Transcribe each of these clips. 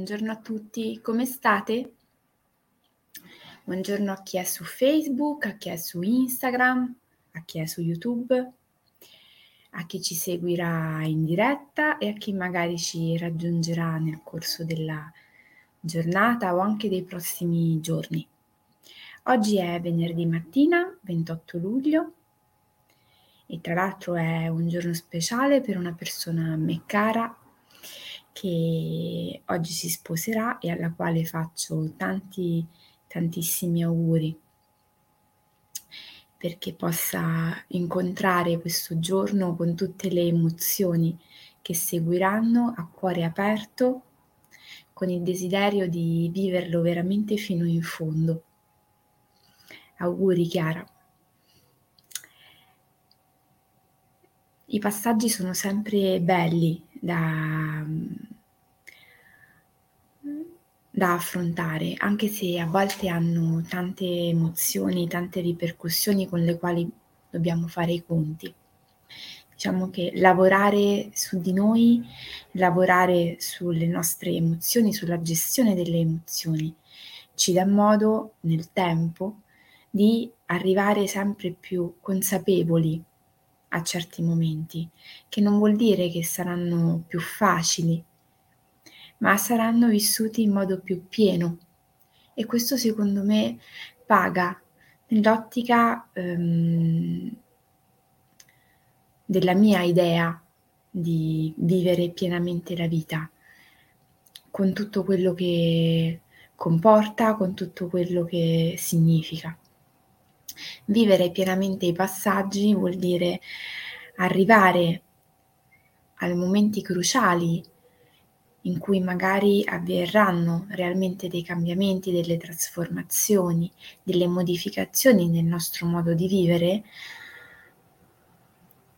Buongiorno, a tutti, come state? Buongiorno a chi è su Facebook, a chi è su Instagram, a chi è su YouTube, a chi ci seguirà in diretta e a chi magari ci raggiungerà nel corso della giornata o anche dei prossimi giorni. Oggi è venerdì mattina, 28 luglio, e tra l'altro è un giorno speciale per una persona a me cara che oggi si sposerà e alla quale faccio tanti, tantissimi auguri perché possa incontrare questo giorno con tutte le emozioni che seguiranno a cuore aperto, con il desiderio di viverlo veramente fino in fondo. Auguri Chiara. I passaggi sono sempre belli da, da affrontare, anche se a volte hanno tante emozioni, tante ripercussioni con le quali dobbiamo fare i conti. Diciamo che lavorare su di noi, lavorare sulle nostre emozioni, sulla gestione delle emozioni, ci dà modo nel tempo di arrivare sempre più consapevoli a certi momenti, che non vuol dire che saranno più facili, ma saranno vissuti in modo più pieno. E questo secondo me paga nell'ottica ehm, della mia idea di vivere pienamente la vita, con tutto quello che comporta, con tutto quello che significa. Vivere pienamente i passaggi vuol dire arrivare ai momenti cruciali in cui magari avverranno realmente dei cambiamenti, delle trasformazioni, delle modificazioni nel nostro modo di vivere,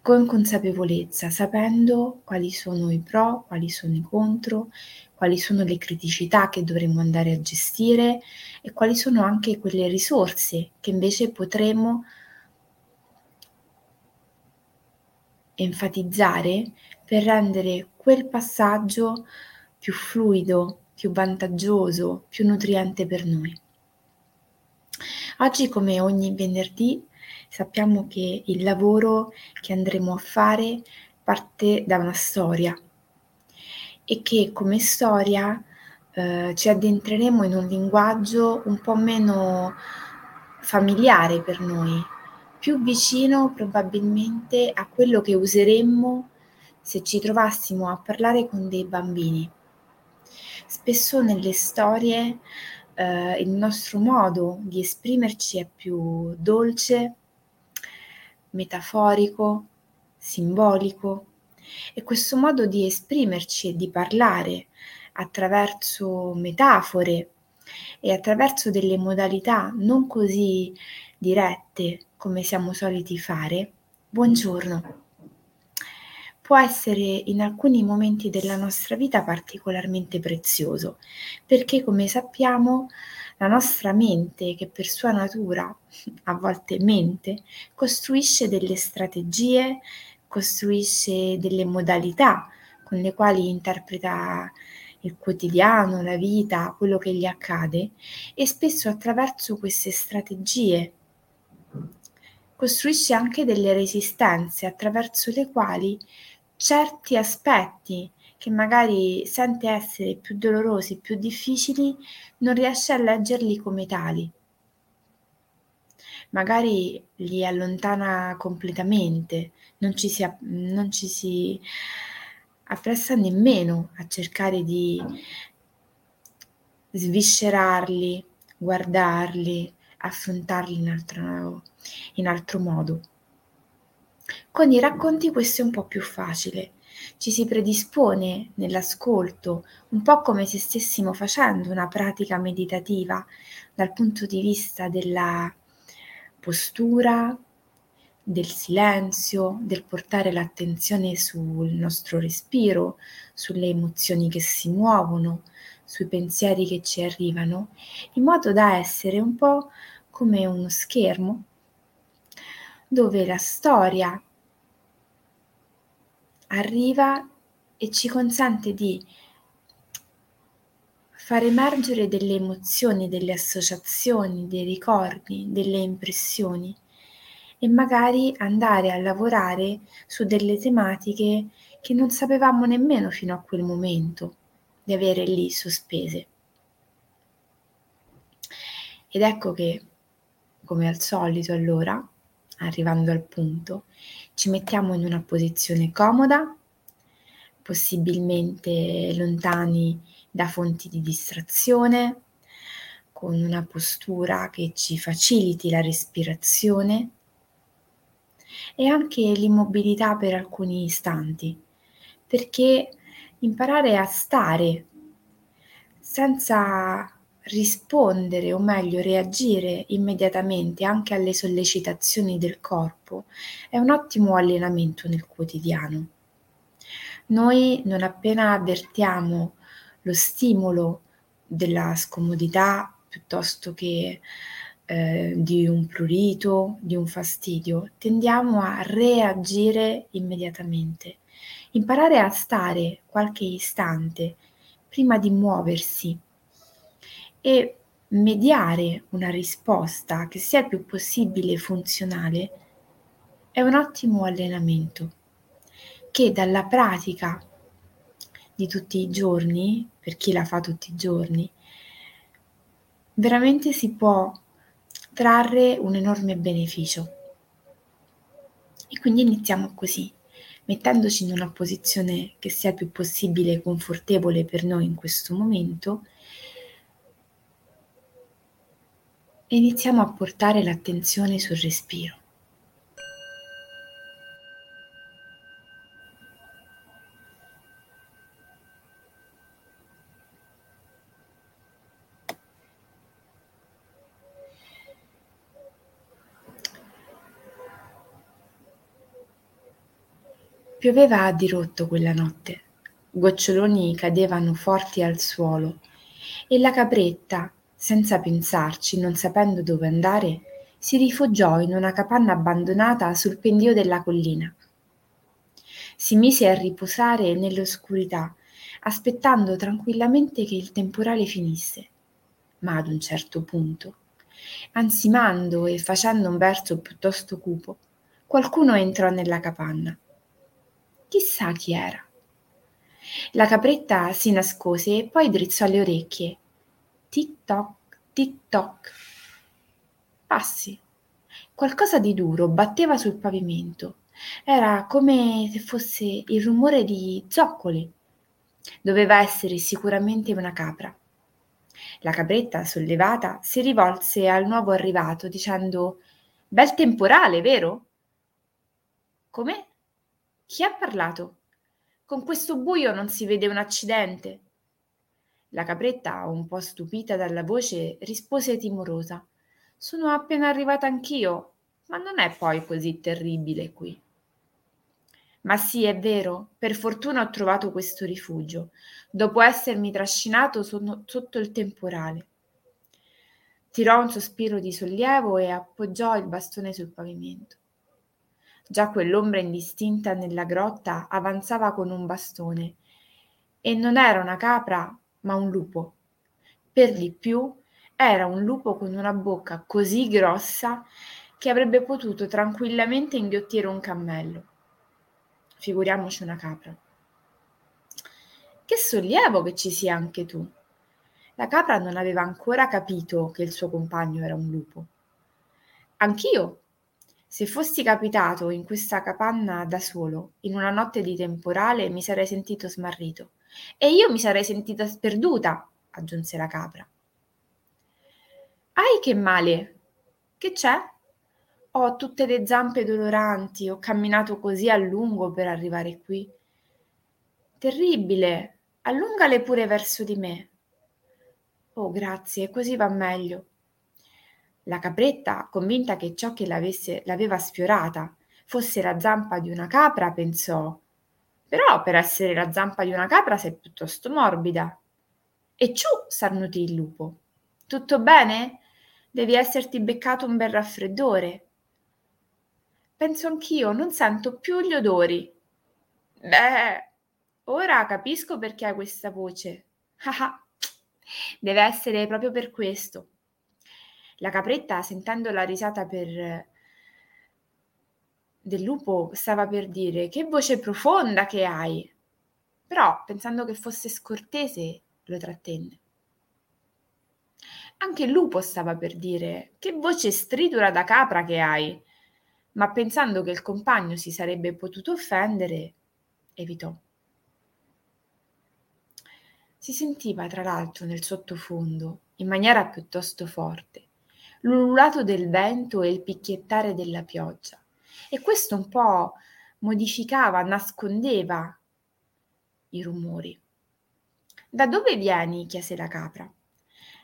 con consapevolezza, sapendo quali sono i pro, quali sono i contro, quali sono le criticità che dovremmo andare a gestire e quali sono anche quelle risorse che invece potremo enfatizzare per rendere quel passaggio più fluido, più vantaggioso, più nutriente per noi. Oggi, come ogni venerdì, sappiamo che il lavoro che andremo a fare parte da una storia e che come storia eh, ci addentreremo in un linguaggio un po' meno familiare per noi, più vicino probabilmente a quello che useremmo se ci trovassimo a parlare con dei bambini. Spesso nelle storie eh, il nostro modo di esprimerci è più dolce, metaforico, simbolico. E questo modo di esprimerci e di parlare attraverso metafore e attraverso delle modalità non così dirette come siamo soliti fare, buongiorno, può essere in alcuni momenti della nostra vita particolarmente prezioso, perché come sappiamo la nostra mente, che per sua natura a volte mente, costruisce delle strategie, costruisce delle modalità con le quali interpreta il quotidiano, la vita, quello che gli accade e spesso attraverso queste strategie costruisce anche delle resistenze attraverso le quali certi aspetti che magari sente essere più dolorosi, più difficili, non riesce a leggerli come tali. Magari li allontana completamente, non ci si, non ci si appressa nemmeno a cercare di sviscerarli, guardarli, affrontarli in altro, in altro modo. Con i racconti questo è un po' più facile. Ci si predispone nell'ascolto, un po' come se stessimo facendo una pratica meditativa dal punto di vista della postura, del silenzio, del portare l'attenzione sul nostro respiro, sulle emozioni che si muovono, sui pensieri che ci arrivano, in modo da essere un po' come uno schermo dove la storia arriva e ci consente di far emergere delle emozioni, delle associazioni, dei ricordi, delle impressioni e magari andare a lavorare su delle tematiche che non sapevamo nemmeno fino a quel momento di avere lì sospese. Ed ecco che, come al solito allora, arrivando al punto, ci mettiamo in una posizione comoda, possibilmente lontani da fonti di distrazione, con una postura che ci faciliti la respirazione e anche l'immobilità per alcuni istanti, perché imparare a stare senza rispondere o meglio reagire immediatamente anche alle sollecitazioni del corpo è un ottimo allenamento nel quotidiano. Noi non appena avvertiamo lo stimolo della scomodità piuttosto che eh, di un prurito, di un fastidio, tendiamo a reagire immediatamente. Imparare a stare qualche istante prima di muoversi e mediare una risposta che sia il più possibile funzionale è un ottimo allenamento che dalla pratica di tutti i giorni, per chi la fa tutti i giorni, veramente si può trarre un enorme beneficio. E quindi iniziamo così, mettendoci in una posizione che sia il più possibile confortevole per noi in questo momento e iniziamo a portare l'attenzione sul respiro. Pioveva a dirotto quella notte, goccioloni cadevano forti al suolo e la capretta, senza pensarci, non sapendo dove andare, si rifugiò in una capanna abbandonata sul pendio della collina. Si mise a riposare nell'oscurità, aspettando tranquillamente che il temporale finisse. Ma ad un certo punto, ansimando e facendo un verso piuttosto cupo, qualcuno entrò nella capanna. Chissà chi era. La capretta si nascose e poi drizzò le orecchie Tic-toc, tic-toc. Passi. Qualcosa di duro batteva sul pavimento. Era come se fosse il rumore di zoccoli. Doveva essere sicuramente una capra. La capretta, sollevata, si rivolse al nuovo arrivato dicendo Bel temporale, vero? Come? Chi ha parlato? Con questo buio non si vede un accidente. La capretta, un po' stupita dalla voce, rispose timorosa. Sono appena arrivata anch'io, ma non è poi così terribile qui. Ma sì, è vero, per fortuna ho trovato questo rifugio, dopo essermi trascinato sotto il temporale. Tirò un sospiro di sollievo e appoggiò il bastone sul pavimento. Già quell'ombra indistinta nella grotta avanzava con un bastone, e non era una capra, ma un lupo. Per di più era un lupo con una bocca così grossa che avrebbe potuto tranquillamente inghiottire un cammello. Figuriamoci una capra. Che sollievo che ci sia anche tu. La capra non aveva ancora capito che il suo compagno era un lupo. Anch'io, se fossi capitato in questa capanna da solo, in una notte di temporale, mi sarei sentito smarrito e io mi sarei sentita sperduta, aggiunse la capra. Ai che male! Che c'è? Ho tutte le zampe doloranti, ho camminato così a lungo per arrivare qui. Terribile! Allungale pure verso di me. Oh, grazie, così va meglio. La capretta, convinta che ciò che l'aveva sfiorata fosse la zampa di una capra, pensò però per essere la zampa di una capra sei piuttosto morbida. E ciù, starnutì il lupo. Tutto bene? Devi esserti beccato un bel raffreddore. Penso anch'io, non sento più gli odori. Beh, ora capisco perché hai questa voce. Ah ah, deve essere proprio per questo. La capretta, sentendo la risata per del lupo, stava per dire che voce profonda che hai, però pensando che fosse scortese lo trattenne. Anche il lupo stava per dire che voce stridula da capra che hai, ma pensando che il compagno si sarebbe potuto offendere, evitò. Si sentiva tra l'altro nel sottofondo, in maniera piuttosto forte, l'ululato del vento e il picchiettare della pioggia, e questo un po' modificava, nascondeva i rumori. Da dove vieni? chiese la capra.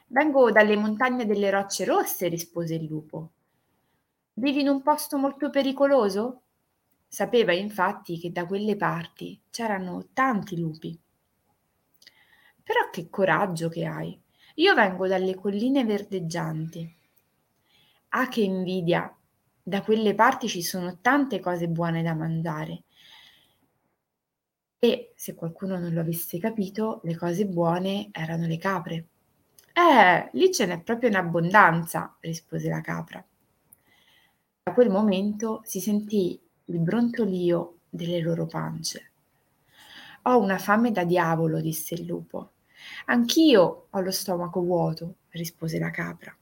Vengo dalle montagne delle rocce rosse, rispose il lupo. Vivi in un posto molto pericoloso? Sapeva infatti che da quelle parti c'erano tanti lupi. Però che coraggio che hai! Io vengo dalle colline verdeggianti. Ah, che invidia! Da quelle parti ci sono tante cose buone da mangiare. E, se qualcuno non lo avesse capito, le cose buone erano le capre. Eh, lì ce n'è proprio in abbondanza, rispose la capra. Da quel momento si sentì il brontolio delle loro pance. Ho una fame da diavolo, disse il lupo. Anch'io ho lo stomaco vuoto, rispose la capra.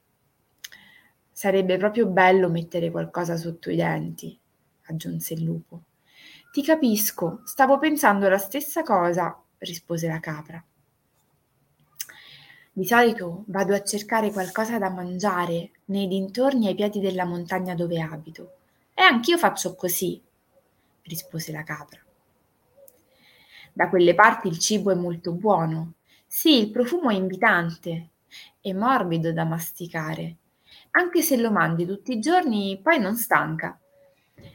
Sarebbe proprio bello mettere qualcosa sotto i denti, aggiunse il lupo. Ti capisco, stavo pensando la stessa cosa, rispose la capra. Di solito vado a cercare qualcosa da mangiare nei dintorni ai piedi della montagna dove abito. E anch'io faccio così, rispose la capra. Da quelle parti il cibo è molto buono. Sì, il profumo è invitante e morbido da masticare. Anche se lo mangi tutti i giorni, poi non stanca.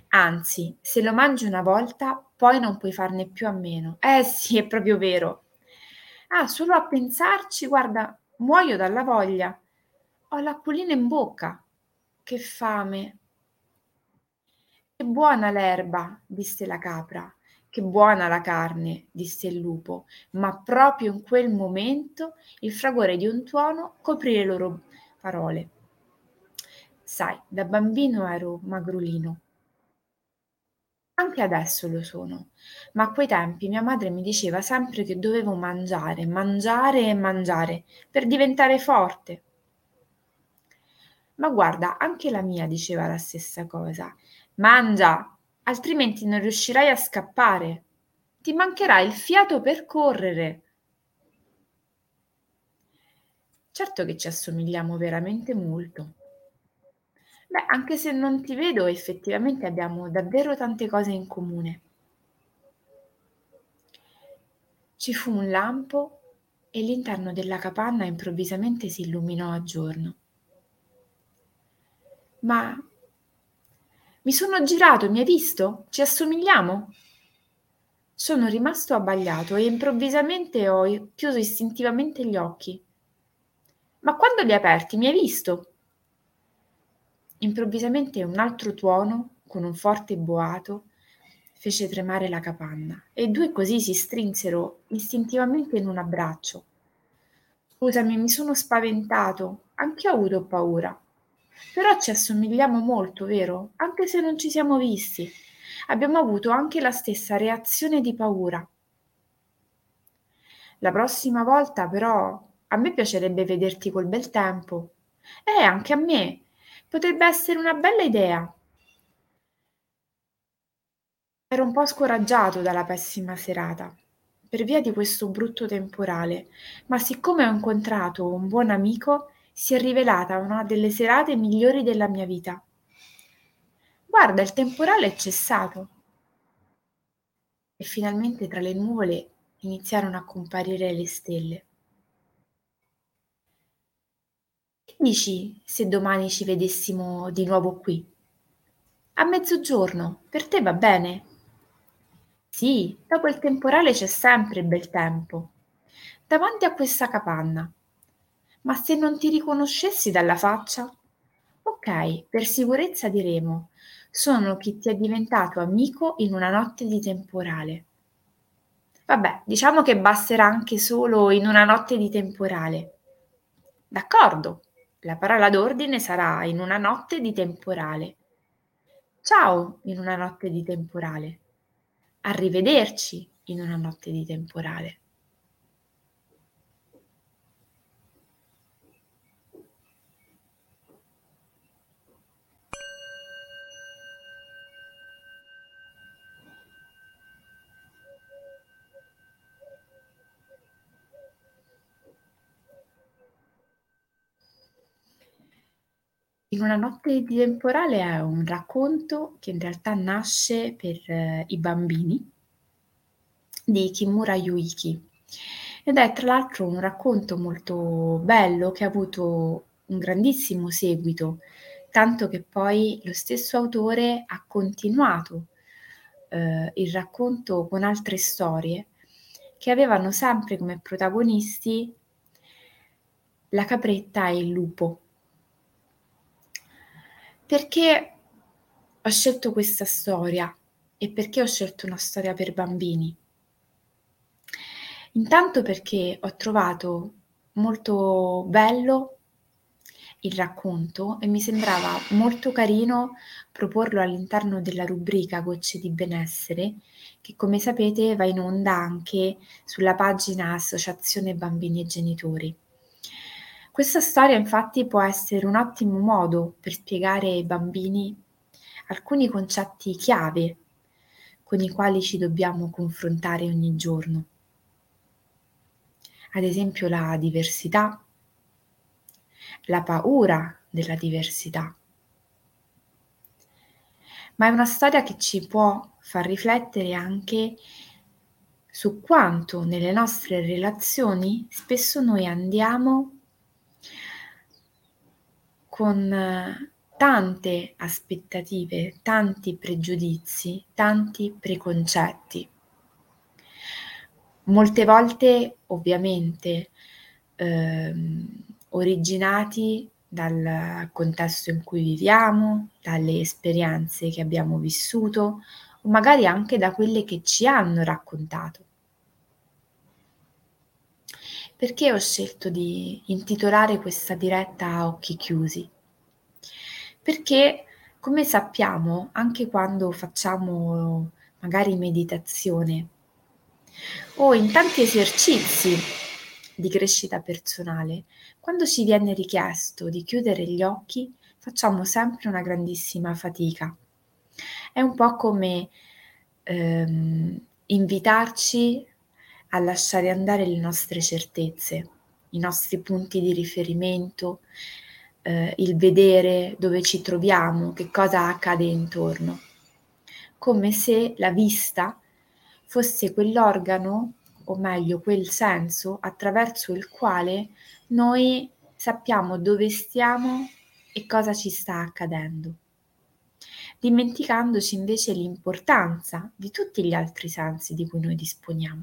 Anzi, se lo mangi una volta, poi non puoi farne più a meno. Eh sì, è proprio vero. Ah, solo a pensarci, guarda, muoio dalla voglia. Ho l'acquolina in bocca. Che fame. Che buona l'erba, disse la capra. Che buona la carne, disse il lupo, ma proprio in quel momento il fragore di un tuono coprì le loro parole. Sai, da bambino ero magrolino. Anche adesso lo sono, ma a quei tempi mia madre mi diceva sempre che dovevo mangiare, mangiare e mangiare per diventare forte. Ma guarda, anche la mia diceva la stessa cosa. Mangia, altrimenti non riuscirai a scappare. Ti mancherà il fiato per correre. Certo che ci assomigliamo veramente molto. Beh, anche se non ti vedo, effettivamente abbiamo davvero tante cose in comune. Ci fu un lampo e l'interno della capanna improvvisamente si illuminò a giorno. Ma mi sono girato, mi hai visto? Ci assomigliamo? Sono rimasto abbagliato e improvvisamente ho chiuso istintivamente gli occhi. Ma quando li hai aperti, mi hai visto? Improvvisamente un altro tuono, con un forte boato, fece tremare la capanna e i due così si strinsero istintivamente in un abbraccio. Scusami, mi sono spaventato, anch'io ho avuto paura. Però ci assomigliamo molto, vero? Anche se non ci siamo visti. Abbiamo avuto anche la stessa reazione di paura. La prossima volta, però, a me piacerebbe vederti col bel tempo. Eh, anche a me. Potrebbe essere una bella idea. Ero un po' scoraggiato dalla pessima serata, per via di questo brutto temporale, ma siccome ho incontrato un buon amico, si è rivelata una delle serate migliori della mia vita. Guarda, il temporale è cessato. E finalmente tra le nuvole iniziarono a comparire le stelle. Che dici se domani ci vedessimo di nuovo qui? A mezzogiorno, per te va bene? Sì, dopo il temporale c'è sempre bel tempo. Davanti a questa capanna. Ma se non ti riconoscessi dalla faccia? Ok, per sicurezza diremo, sono chi ti è diventato amico in una notte di temporale. Vabbè, diciamo che basterà anche solo in una notte di temporale. D'accordo, la parola d'ordine sarà in una notte di temporale. Ciao in una notte di temporale. Arrivederci in una notte di temporale. In una notte di temporale è un racconto che in realtà nasce per eh, i bambini di Kimura Yuiki ed è tra l'altro un racconto molto bello che ha avuto un grandissimo seguito, tanto che poi lo stesso autore ha continuato eh, il racconto con altre storie che avevano sempre come protagonisti la capretta e il lupo. Perché ho scelto questa storia e perché ho scelto una storia per bambini? Intanto perché ho trovato molto bello il racconto e mi sembrava molto carino proporlo all'interno della rubrica Gocce di benessere, che come sapete va in onda anche sulla pagina Associazione Bambini e Genitori. Questa storia infatti può essere un ottimo modo per spiegare ai bambini alcuni concetti chiave con i quali ci dobbiamo confrontare ogni giorno. Ad esempio la diversità, la paura della diversità. Ma è una storia che ci può far riflettere anche su quanto nelle nostre relazioni spesso noi andiamo con tante aspettative, tanti pregiudizi, tanti preconcetti. Molte volte ovviamente ehm, originati dal contesto in cui viviamo, dalle esperienze che abbiamo vissuto o magari anche da quelle che ci hanno raccontato. Perché ho scelto di intitolare questa diretta a occhi chiusi? Perché, come sappiamo, anche quando facciamo magari meditazione o in tanti esercizi di crescita personale, quando ci viene richiesto di chiudere gli occhi, facciamo sempre una grandissima fatica. È un po' come ehm, invitarci a lasciare andare le nostre certezze, i nostri punti di riferimento, eh, il vedere dove ci troviamo, che cosa accade intorno, come se la vista fosse quell'organo, o meglio quel senso, attraverso il quale noi sappiamo dove stiamo e cosa ci sta accadendo, dimenticandoci invece l'importanza di tutti gli altri sensi di cui noi disponiamo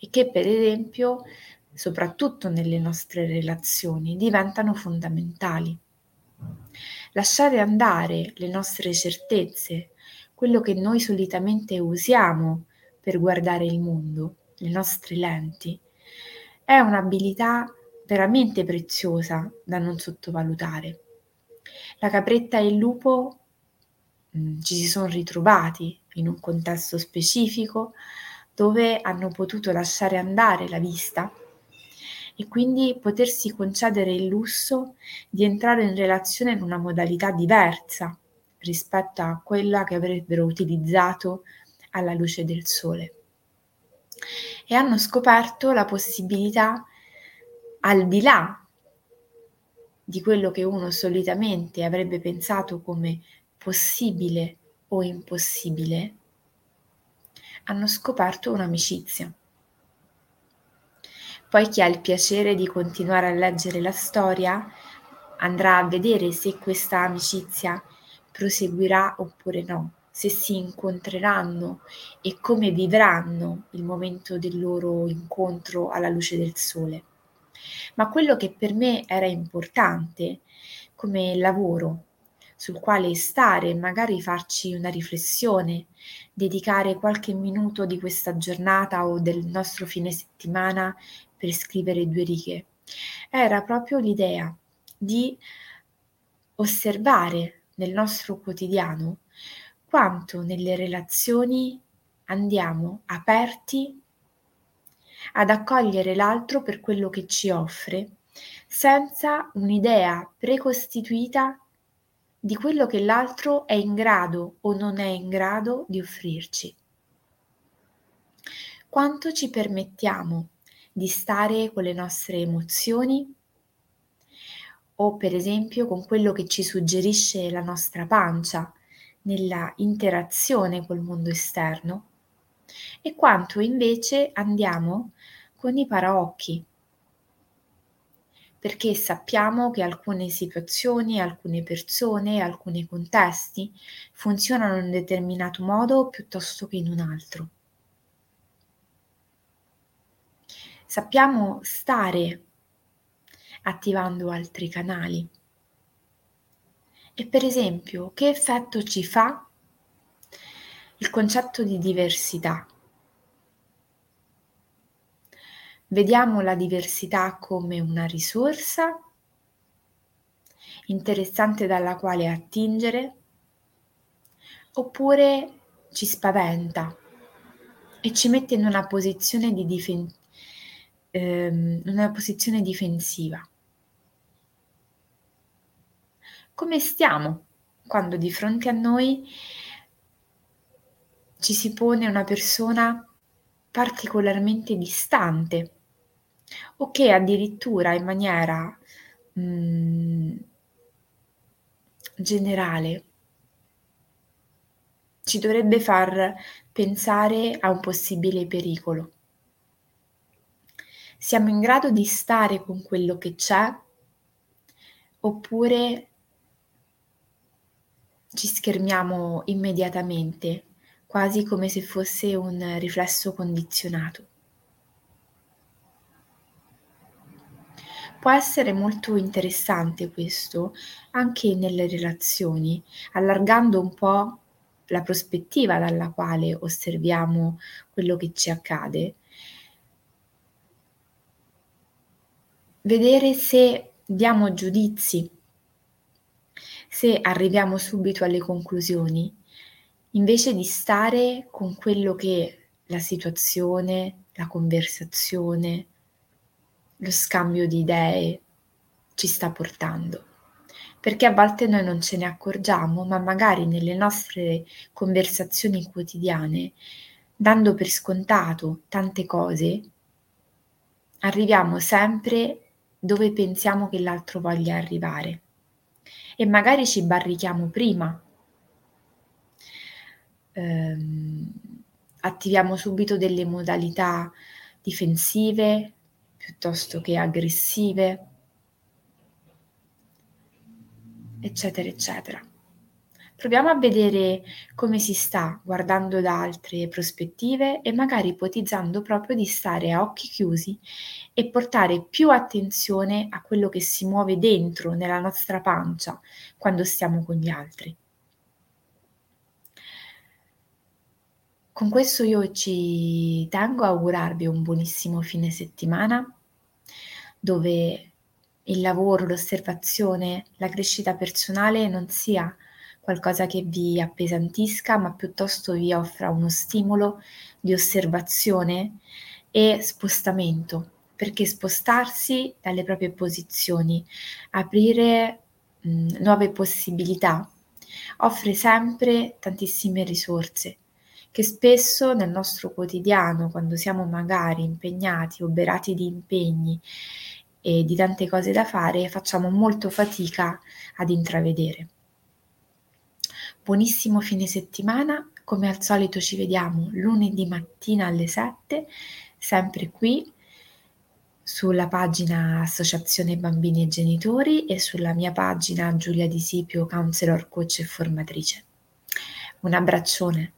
e che per esempio, soprattutto nelle nostre relazioni, diventano fondamentali. Lasciare andare le nostre certezze, quello che noi solitamente usiamo per guardare il mondo, le nostre lenti, è un'abilità veramente preziosa da non sottovalutare. La capretta e il lupo mh, mm, ci si sono ritrovati in un contesto specifico dove hanno potuto lasciare andare la vista e quindi potersi concedere il lusso di entrare in relazione in una modalità diversa rispetto a quella che avrebbero utilizzato alla luce del sole. E hanno scoperto la possibilità, al di là di quello che uno solitamente avrebbe pensato come possibile o impossibile, hanno scoperto un'amicizia. Poi chi ha il piacere di continuare a leggere la storia andrà a vedere se questa amicizia proseguirà oppure no, se si incontreranno e come vivranno il momento del loro incontro alla luce del sole. Ma quello che per me era importante come lavoro, sul quale stare, magari farci una riflessione, dedicare qualche minuto di questa giornata o del nostro fine settimana per scrivere due righe. Era proprio l'idea di osservare nel nostro quotidiano quanto nelle relazioni andiamo aperti ad accogliere l'altro per quello che ci offre, senza un'idea precostituita di quello che l'altro è in grado o non è in grado di offrirci. Quanto ci permettiamo di stare con le nostre emozioni? O per esempio con quello che ci suggerisce la nostra pancia nella interazione col mondo esterno? E quanto invece andiamo con i paraocchi perché sappiamo che alcune situazioni, alcune persone, alcuni contesti funzionano in un determinato modo piuttosto che in un altro. Sappiamo stare attivando altri canali. E per esempio, che effetto ci fa il concetto di diversità? Vediamo la diversità come una risorsa interessante dalla quale attingere oppure ci spaventa e ci mette in una posizione, di difen- ehm, una posizione difensiva. Come stiamo quando di fronte a noi ci si pone una persona particolarmente distante o che addirittura in maniera mh, mm, generale ci dovrebbe far pensare a un possibile pericolo. Siamo in grado di stare con quello che c'è oppure ci schermiamo immediatamente, quasi come se fosse un riflesso condizionato. Può essere molto interessante questo anche nelle relazioni, allargando un po' la prospettiva dalla quale osserviamo quello che ci accade. Vedere se diamo giudizi, se arriviamo subito alle conclusioni, invece di stare con quello che la situazione, la conversazione, lo scambio di idee ci sta portando. Perché a volte noi non ce ne accorgiamo, ma magari nelle nostre conversazioni quotidiane, dando per scontato tante cose, arriviamo sempre dove pensiamo che l'altro voglia arrivare e magari ci barrichiamo prima. Ehm, attiviamo subito delle modalità difensive, piuttosto che aggressive, eccetera, eccetera. Proviamo a vedere come si sta guardando da altre prospettive e magari ipotizzando proprio di stare a occhi chiusi e portare più attenzione a quello che si muove dentro nella nostra pancia quando stiamo con gli altri. Con questo io ci tengo a augurarvi un buonissimo fine settimana dove il lavoro, l'osservazione, la crescita personale non sia qualcosa che vi appesantisca, ma piuttosto vi offra uno stimolo di osservazione e spostamento, perché spostarsi dalle proprie posizioni, aprire mh, nuove possibilità, offre sempre tantissime risorse che spesso nel nostro quotidiano, quando siamo magari impegnati, oberati di impegni e di tante cose da fare, facciamo molto fatica ad intravedere. Buonissimo fine settimana, come al solito ci vediamo lunedì mattina alle 7, sempre qui sulla pagina Associazione Bambini e Genitori e sulla mia pagina Giulia Di Sipio, counselor, coach e formatrice. Un abbraccione.